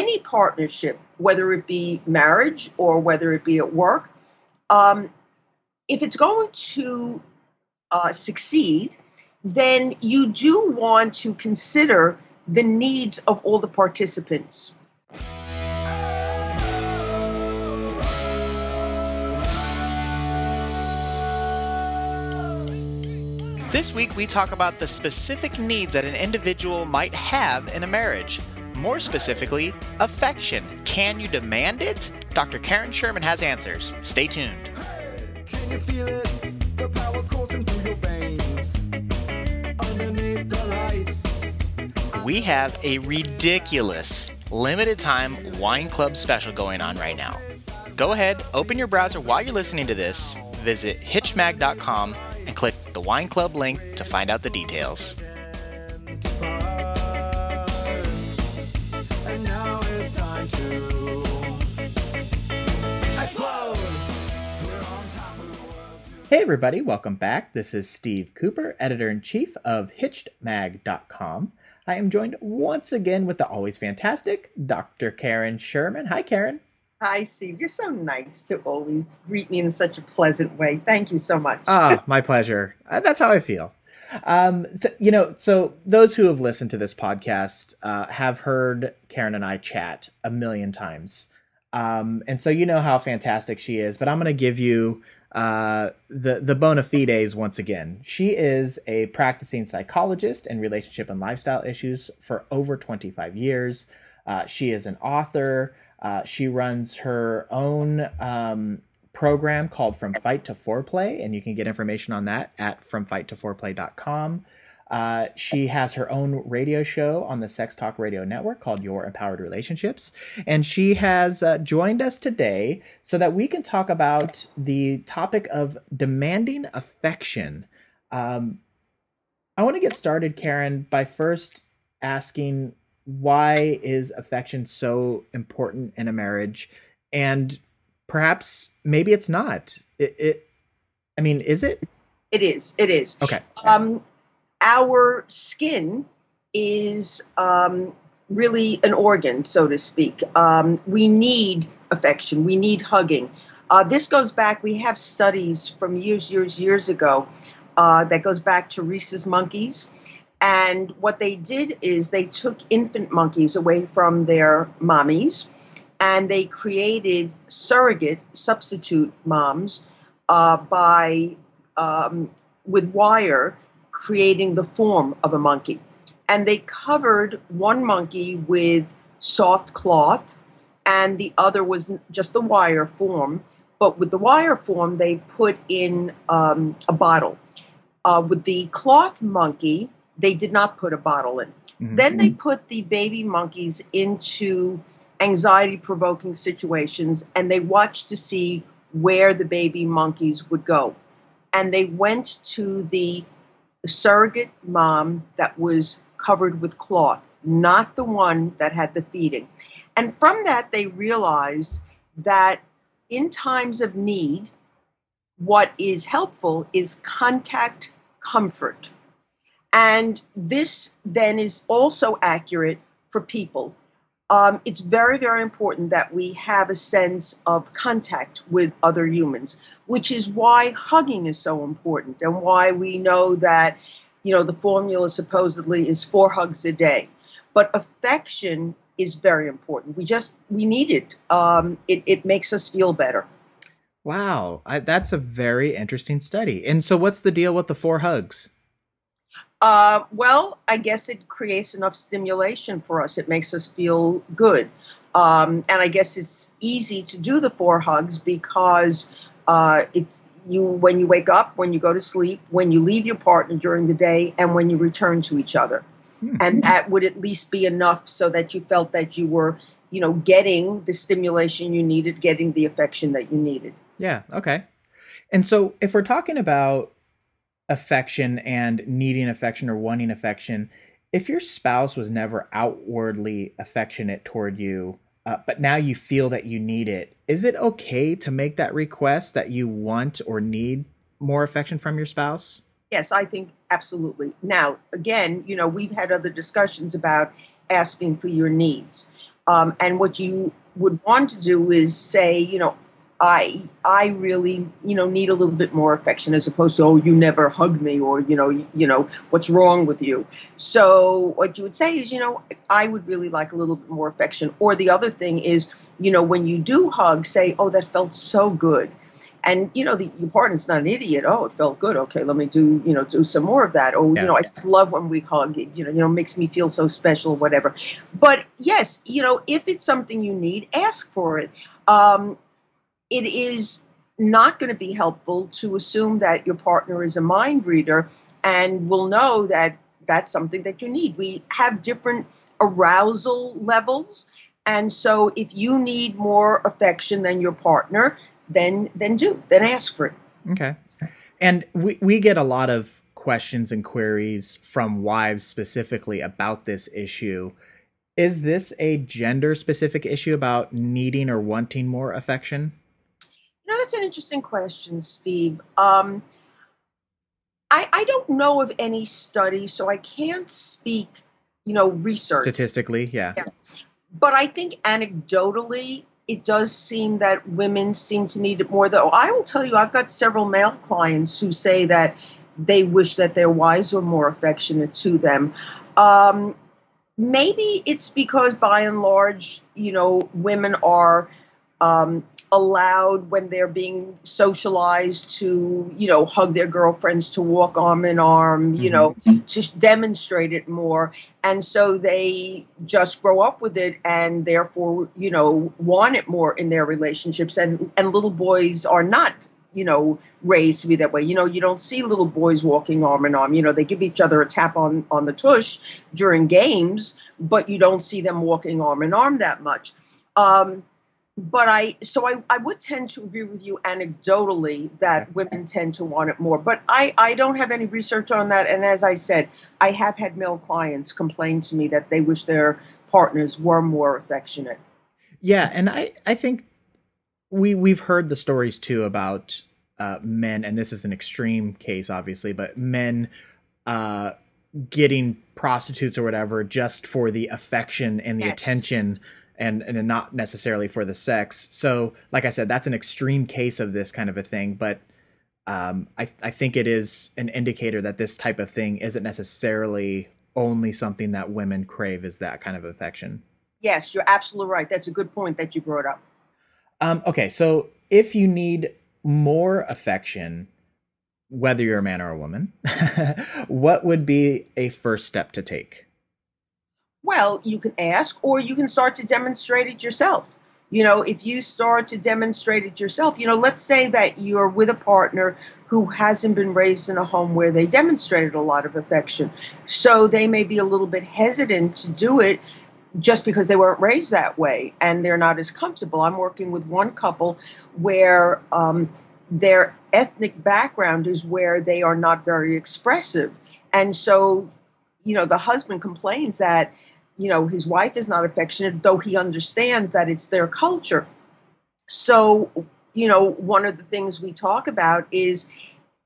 any partnership, whether it be marriage or whether it be at work, um, if it's going to uh, succeed, then you do want to consider the needs of all the participants. This week, we talk about the specific needs that an individual might have in a marriage. More specifically, affection. Can you demand it? Dr. Karen Sherman has answers. Stay tuned. We have a ridiculous limited time wine club special going on right now. Go ahead, open your browser while you're listening to this, visit hitchedmag.com and click the wine club link to find out the details. Hey, everybody, welcome back. This is Steve Cooper, editor in chief of HitchedMag.com. I am joined once again with the always fantastic Dr. Karen Sherman. Hi, Karen. Hi, Steve. You're so nice to always greet me in such a pleasant way. Thank you so much. Ah, my pleasure. Uh, that's how I feel. Um, so, you know, so those who have listened to this podcast uh, have heard Karen and I chat a million times. Um, and so you know how fantastic she is, but I'm going to give you uh, the the bona fides once again. She is a practicing psychologist in relationship and lifestyle issues for over 25 years. Uh, she is an author. Uh, she runs her own um, program called From Fight to Foreplay, and you can get information on that at FromFightToForeplay.com. Uh, she has her own radio show on the Sex Talk Radio Network called Your Empowered Relationships. And she has uh, joined us today so that we can talk about the topic of demanding affection. Um, I want to get started, Karen, by first asking why is affection so important in a marriage? And perhaps maybe it's not. It, it I mean, is it? It is. It is. Okay. Um, our skin is um, really an organ, so to speak. Um, we need affection, we need hugging. Uh, this goes back, we have studies from years, years, years ago uh, that goes back to rhesus monkeys. And what they did is they took infant monkeys away from their mommies and they created surrogate substitute moms uh, by um, with wire creating the form of a monkey. And they covered one monkey with soft cloth, and the other was just the wire form. But with the wire form, they put in um, a bottle. Uh, with the cloth monkey, they did not put a bottle in. Mm-hmm. Then they put the baby monkeys into anxiety provoking situations and they watched to see where the baby monkeys would go. And they went to the surrogate mom that was covered with cloth, not the one that had the feeding. And from that, they realized that in times of need, what is helpful is contact comfort. And this then is also accurate for people um, it's very, very important that we have a sense of contact with other humans, which is why hugging is so important and why we know that, you know, the formula supposedly is four hugs a day. But affection is very important. We just, we need it. Um, it, it makes us feel better. Wow, I, that's a very interesting study. And so, what's the deal with the four hugs? Uh, well, I guess it creates enough stimulation for us. It makes us feel good. Um, and I guess it's easy to do the four hugs because uh, it, you when you wake up, when you go to sleep, when you leave your partner during the day, and when you return to each other. Hmm. And that would at least be enough so that you felt that you were, you know, getting the stimulation you needed, getting the affection that you needed. Yeah. Okay. And so if we're talking about affection and needing affection or wanting affection, if your spouse was never outwardly affectionate toward you, uh, but now you feel that you need it, is it okay to make that request that you want or need more affection from your spouse? Yes, I think absolutely. Now, again, you know, we've had other discussions about asking for your needs. Um, and what you would want to do is say, you know, I I really you know need a little bit more affection as opposed to oh you never hug me or you know you, you know what's wrong with you. So what you would say is you know I would really like a little bit more affection. Or the other thing is you know when you do hug, say oh that felt so good, and you know the, your partner's not an idiot. Oh it felt good. Okay let me do you know do some more of that. Oh yeah. you know I just love when we hug. It, you know you know makes me feel so special whatever. But yes you know if it's something you need, ask for it. Um, it is not going to be helpful to assume that your partner is a mind reader and will know that that's something that you need. We have different arousal levels. And so if you need more affection than your partner, then then do. Then ask for it. Okay. And we, we get a lot of questions and queries from wives specifically about this issue. Is this a gender specific issue about needing or wanting more affection? Know, that's an interesting question, Steve. Um, I, I don't know of any study, so I can't speak, you know, research. Statistically, yeah. yeah. But I think anecdotally, it does seem that women seem to need it more. Though I will tell you, I've got several male clients who say that they wish that their wives were more affectionate to them. Um, maybe it's because, by and large, you know, women are um, allowed when they're being socialized to you know hug their girlfriends to walk arm in arm you mm-hmm. know just demonstrate it more. And so they just grow up with it and therefore you know want it more in their relationships. And and little boys are not you know raised to be that way. You know you don't see little boys walking arm in arm. You know they give each other a tap on on the tush during games but you don't see them walking arm in arm that much. Um, but I so I, I would tend to agree with you anecdotally that women tend to want it more. But I, I don't have any research on that. And as I said, I have had male clients complain to me that they wish their partners were more affectionate. Yeah, and I, I think we we've heard the stories too about uh, men, and this is an extreme case, obviously, but men uh, getting prostitutes or whatever just for the affection and the yes. attention and and not necessarily for the sex. So, like I said, that's an extreme case of this kind of a thing, but um, I I think it is an indicator that this type of thing isn't necessarily only something that women crave is that kind of affection. Yes, you're absolutely right. That's a good point that you brought up. Um, okay, so if you need more affection, whether you're a man or a woman, what would be a first step to take? Well, you can ask, or you can start to demonstrate it yourself. You know, if you start to demonstrate it yourself, you know, let's say that you're with a partner who hasn't been raised in a home where they demonstrated a lot of affection. So they may be a little bit hesitant to do it just because they weren't raised that way and they're not as comfortable. I'm working with one couple where um, their ethnic background is where they are not very expressive. And so, you know, the husband complains that you know, his wife is not affectionate, though he understands that it's their culture. So, you know, one of the things we talk about is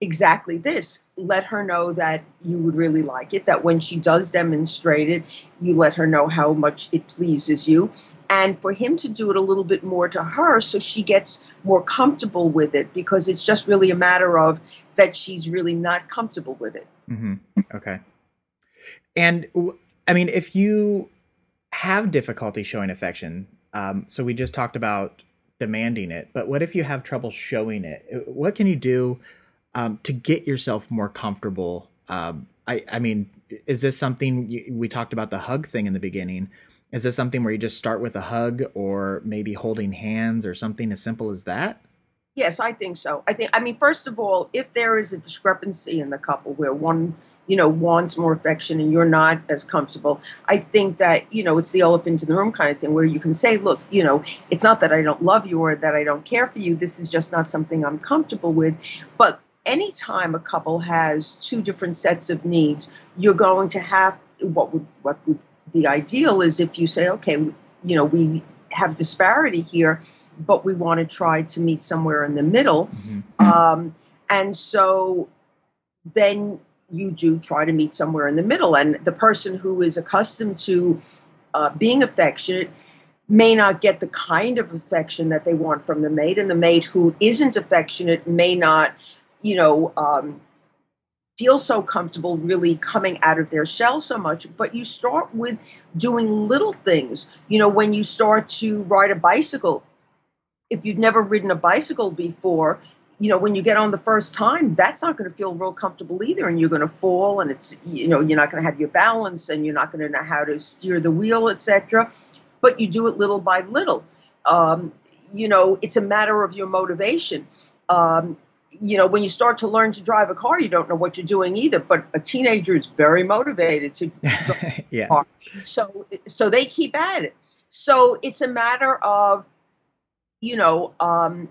exactly this let her know that you would really like it, that when she does demonstrate it, you let her know how much it pleases you. And for him to do it a little bit more to her so she gets more comfortable with it because it's just really a matter of that she's really not comfortable with it. Mm-hmm. Okay. And I mean, if you have difficulty showing affection, um, so we just talked about demanding it, but what if you have trouble showing it? Uh, what can you do um, to get yourself more comfortable? Um, I, I mean, is this something you, we talked about the hug thing in the beginning? Is this something where you just start with a hug or maybe holding hands or something as simple as that? Yes, I think so. I think, I mean, first of all, if there is a discrepancy in the couple where one you know, wants more affection and you're not as comfortable. I think that, you know, it's the elephant in the room kind of thing where you can say, look, you know, it's not that I don't love you or that I don't care for you. This is just not something I'm comfortable with. But anytime a couple has two different sets of needs, you're going to have what would what would be ideal is if you say, okay, you know, we have disparity here, but we want to try to meet somewhere in the middle. Mm-hmm. Um, and so then you do try to meet somewhere in the middle. And the person who is accustomed to uh, being affectionate may not get the kind of affection that they want from the mate, and the mate who isn't affectionate may not, you know, um, feel so comfortable really coming out of their shell so much. But you start with doing little things. You know, when you start to ride a bicycle, if you've never ridden a bicycle before, you know, when you get on the first time, that's not going to feel real comfortable either. And you're going to fall and it's, you know, you're not going to have your balance and you're not going to know how to steer the wheel, etc but you do it little by little. Um, you know, it's a matter of your motivation. Um, you know, when you start to learn to drive a car, you don't know what you're doing either. But a teenager is very motivated to yeah. Car. So, so they keep at it. So it's a matter of, you know, um,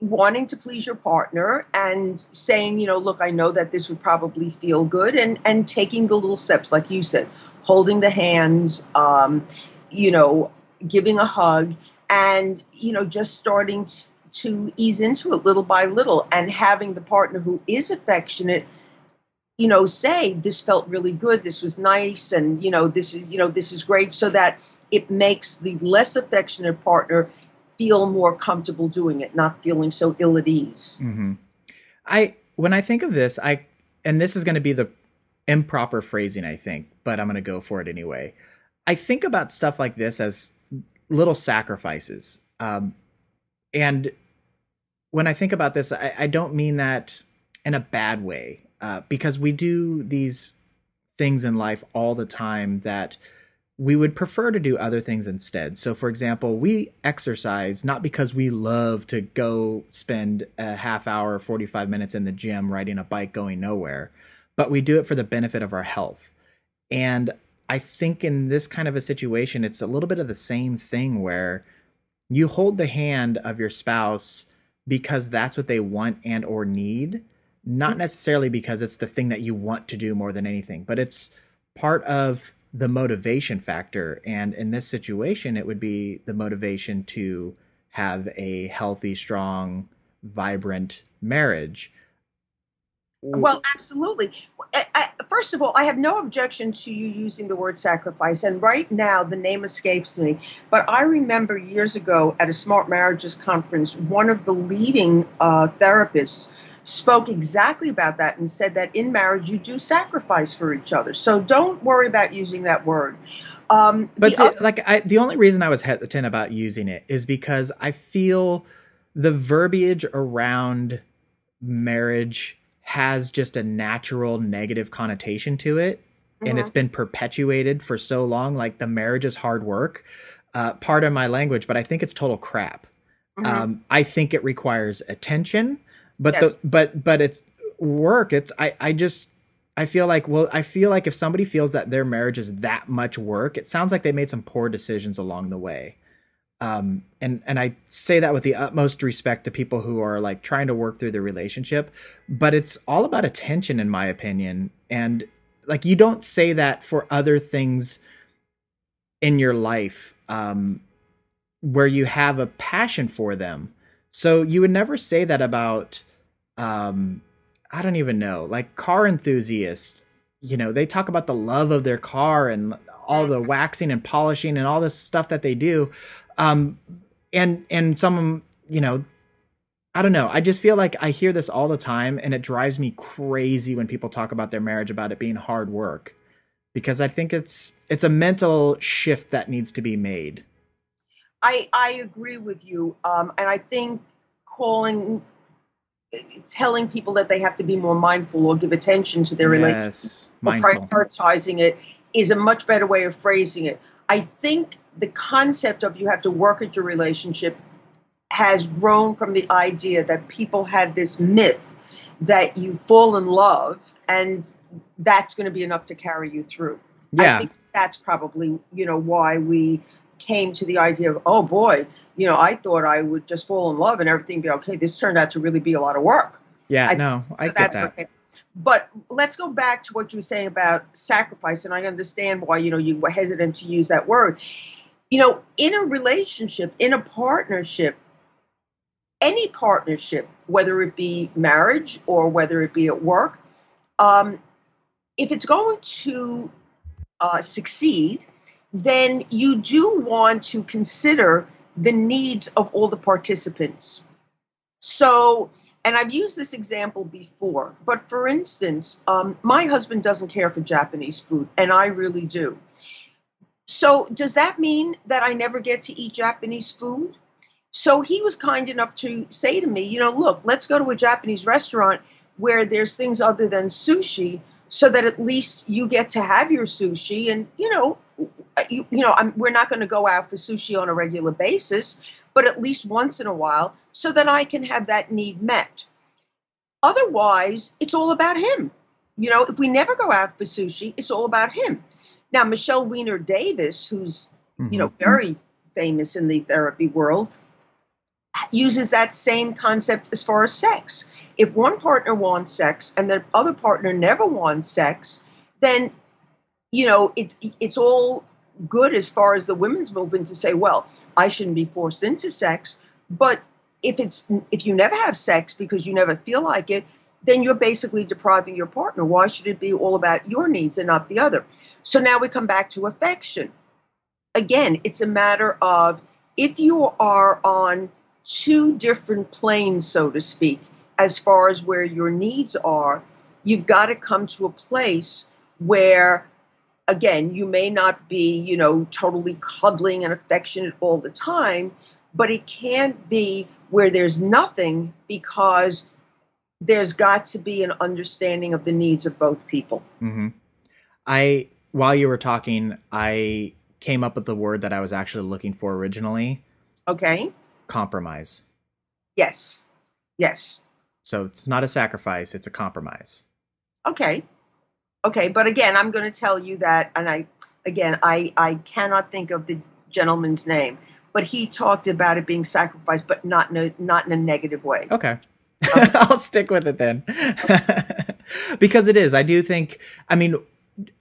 wanting to please your partner and saying, you know, look, I know that this would probably feel good, and and taking the little steps, like you said, holding the hands. Um, you know, giving a hug and, you know, just starting to ease into it little by little and having the partner who is affectionate you know say this felt really good this was nice and you know this is you know this is great so that it makes the less affectionate partner feel more comfortable doing it not feeling so ill at ease mm-hmm. i when i think of this i and this is going to be the improper phrasing i think but i'm going to go for it anyway I think about stuff like this as little sacrifices. Um, and when I think about this, I, I, don't mean that in a bad way, uh, because we do these things in life all the time that we would prefer to do other things instead. So, for example, we exercise not because we love to go spend a half hour, 45 minutes in the gym riding a bike going nowhere, but we do it for the benefit of our health. And I think in this kind of a situation, it's a little bit of the same thing where you hold the hand of your spouse because that's what they want and or need, not mm-hmm. necessarily because it's the thing that you want to do more than anything, but it's part of the motivation factor. And in this situation, it would be the motivation to have a healthy, strong, vibrant marriage. Well, absolutely. I, I, first of all, I have no objection to you using the word sacrifice. And right now, the name escapes me. But I remember years ago at a Smart Marriages conference, one of the leading uh, therapists spoke exactly about that and said that in marriage, you do sacrifice for each other. So don't worry about using that word. Um, but the, other- like, I, the only reason I was hesitant about using it is because I feel the verbiage around marriage has just a natural negative connotation to it mm-hmm. and it's been perpetuated for so long like the marriage is hard work uh, part of my language but i think it's total crap mm-hmm. um, i think it requires attention but yes. the but but it's work. It's i i just i feel like well i feel like if somebody feels that their marriage is that much work it sounds like they made some poor decisions along the way. Um and and i say that with the utmost respect to people who are like trying to work through their relationship but it's all about attention in my opinion. And like you don't say that for other things in your life um where you have a passion for them so you would never say that about um i don't even know like car enthusiasts you know they talk about the love of their car and all the waxing and polishing and all this stuff that they do um, and and some, you know, I don't know. I just feel like I hear this all the time, and it drives me crazy when people talk about their marriage about it being hard work, because I think it's it's a mental shift that needs to be made. I I agree with you, um, and I think calling telling people that they have to be more mindful or give attention to their yes, relationship or prioritizing it is a much better way of phrasing it. I think the concept of you have to work at your relationship has grown from the idea that people had this myth that you fall in love and that's going to be enough to carry you through. Yeah. I think that's probably, you know, why we came to the idea of, oh boy, you know, I thought I would just fall in love and everything be okay. This turned out to really be a lot of work. Yeah, I, no, so I get that. Okay. But let's go back to what you were saying about sacrifice, and I understand why you know you were hesitant to use that word you know, in a relationship, in a partnership, any partnership, whether it be marriage or whether it be at work, um, if it's going to uh, succeed, then you do want to consider the needs of all the participants. So, and I've used this example before, but for instance, um, my husband doesn't care for Japanese food, and I really do. So, does that mean that I never get to eat Japanese food? So, he was kind enough to say to me, you know, look, let's go to a Japanese restaurant where there's things other than sushi so that at least you get to have your sushi and, you know, you, you know, I'm, we're not going to go out for sushi on a regular basis, but at least once in a while so that I can have that need met. Otherwise, it's all about him. You know, if we never go out for sushi, it's all about him. Now, Michele Weiner-Davis, who's, mm-hmm. you know, mm-hmm. very famous in the therapy world, uses that same concept as far as sex. If one partner wants sex and the other partner never wants sex, then you know it's it's all good as far as the women's movement to say, well, I shouldn't be forced into sex, but if it's if you never have sex because you never feel like it, then you're basically depriving your partner. Why should it be all about your needs and not the other? So now we come back to affection. Again, it's a matter of if you are on two different planes, so to speak, as far as where your needs are, you've got to come to a place where again, you may not be, you know, totally cuddling and affectionate all the time, but it can't be where there's nothing because there's got to be an understanding of the needs of both people. Mm-hmm. I, while you were talking, I came up with the word that I was actually looking for originally. Okay. Compromise. Yes. Yes. So it's not a sacrifice, it's a compromise. Okay. Okay, but again, I'm going to tell you that, and I, again, I, I cannot think of the gentleman's name, but he talked about it being sacrificed, but not in a, not in a negative way. Okay. okay. I'll stick with it then. because it is. I do think, I mean,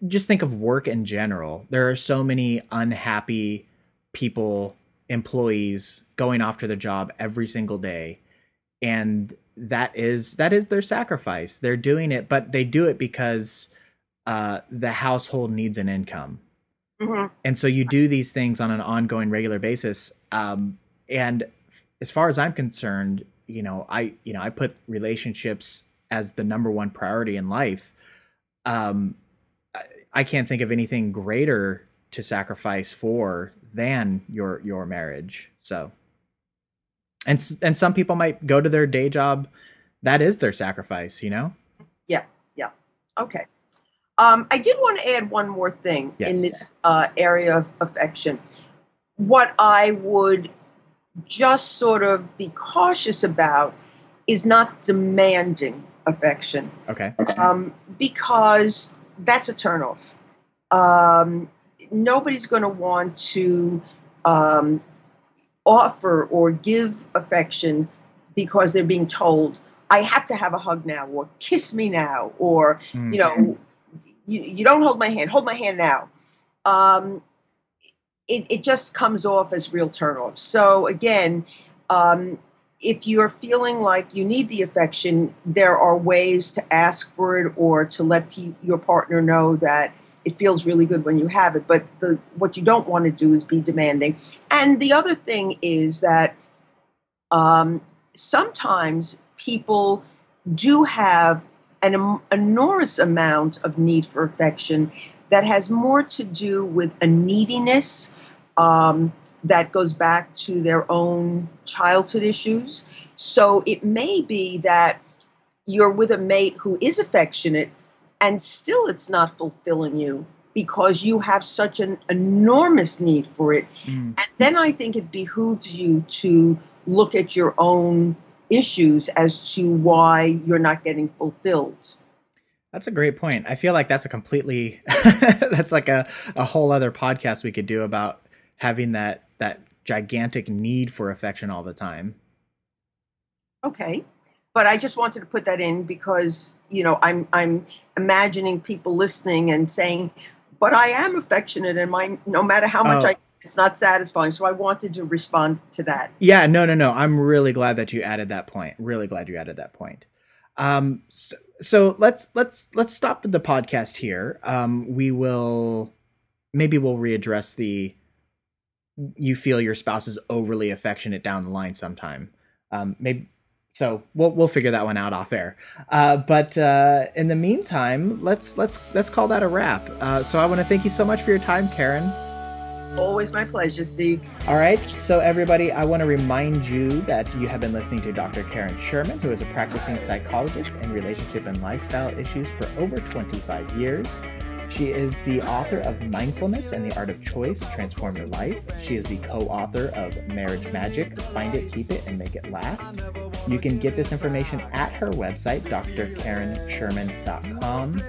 just think of work in general. There are so many unhappy people, employees going off to their job every single day. And that is that is their sacrifice. They're doing it, but they do it because uh, the household needs an income. Mm-hmm. And so you do these things on an ongoing, regular basis. Um, and as far as I'm concerned, you know, I you know I put relationships as the number one priority in life. Um, I, I can't think of anything greater to sacrifice for than your your marriage. So, and and some people might go to their day job. That is their sacrifice, you know. Yeah. Yeah. Okay. Um, I did want to add one more thing yes. in this uh, area of affection. What I would just sort of be cautious about is not demanding affection. Okay. Um, because that's a turnoff. Um, nobody's going to want to um, offer or give affection because they're being told, I have to have a hug now, or kiss me now, or, mm. you know, you, you don't hold my hand, hold my hand now. Um, it, it just comes off as real turnoff. So again, um, if you're feeling like you need the affection, there are ways to ask for it or to let pe- your partner know that it feels really good when you have it. But the what you don't want to do is be demanding. And the other thing is that um, sometimes people do have an enormous amount of need for affection that has more to do with a neediness um, that goes back to their own childhood issues. So it may be that you're with a mate who is affectionate and still it's not fulfilling you because you have such an enormous need for it. Mm. And then I think it behooves you to look at your own issues as to why you're not getting fulfilled. That's a great point. I feel like that's a completely that's like a, a whole other podcast we could do about having that that gigantic need for affection all the time. Okay. But I just wanted to put that in because, you know, I'm I'm imagining people listening and saying, but I am affectionate and my no matter how much oh. I it's not satisfying. So I wanted to respond to that. Yeah, no, no, no. I'm really glad that you added that point. Really glad you added that point. Um, so, so let's let's let's stop the podcast here. Um, we will maybe we'll readdress the you feel your spouse is overly affectionate down the line sometime. Um, maybe so we'll we'll figure that one out off air. Uh, but uh, in the meantime, let's let's let's call that a wrap. Uh, so I want to thank you so much for your time, Karen. Always my pleasure, Steve. All right, so everybody, I want to remind you that you have been listening to Dr. Karen Sherman, who is a practicing psychologist in relationship and lifestyle issues for over 25 years. She is the author of Mindfulness and the Art of Choice Transform Your Life. She is the co author of Marriage Magic Find It, Keep It, and Make It Last. You can get this information at her website, drkarensherman.com.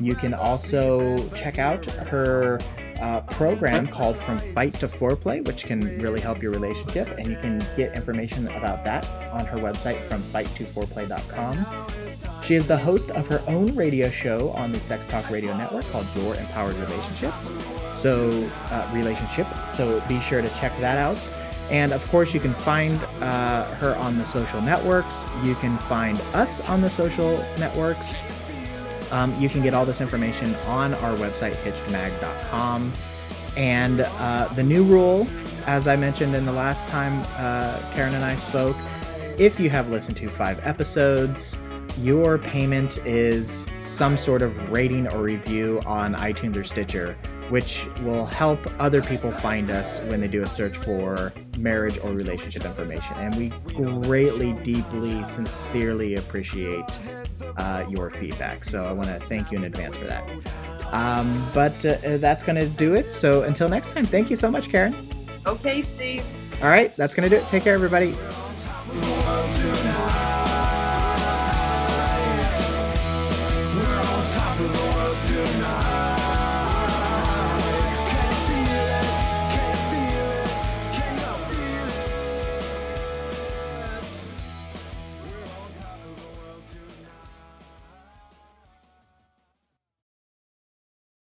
You can also check out her uh, program called From Fight to Foreplay, which can really help your relationship. And you can get information about that on her website, from fight2foreplay.com. She is the host of her own radio show on the Sex Talk Radio Network called Your Empowered Relationships. So, uh, relationship. So be sure to check that out. And of course, you can find uh, her on the social networks. You can find us on the social networks. Um, you can get all this information on our website, hitchedmag.com. And uh, the new rule, as I mentioned in the last time uh, Karen and I spoke, if you have listened to five episodes, your payment is some sort of rating or review on iTunes or Stitcher, which will help other people find us when they do a search for marriage or relationship information. And we greatly, deeply, sincerely appreciate uh, your feedback. So I want to thank you in advance for that. Um, but uh, that's going to do it. So until next time, thank you so much, Karen. Okay, Steve. All right, that's going to do it. Take care, everybody.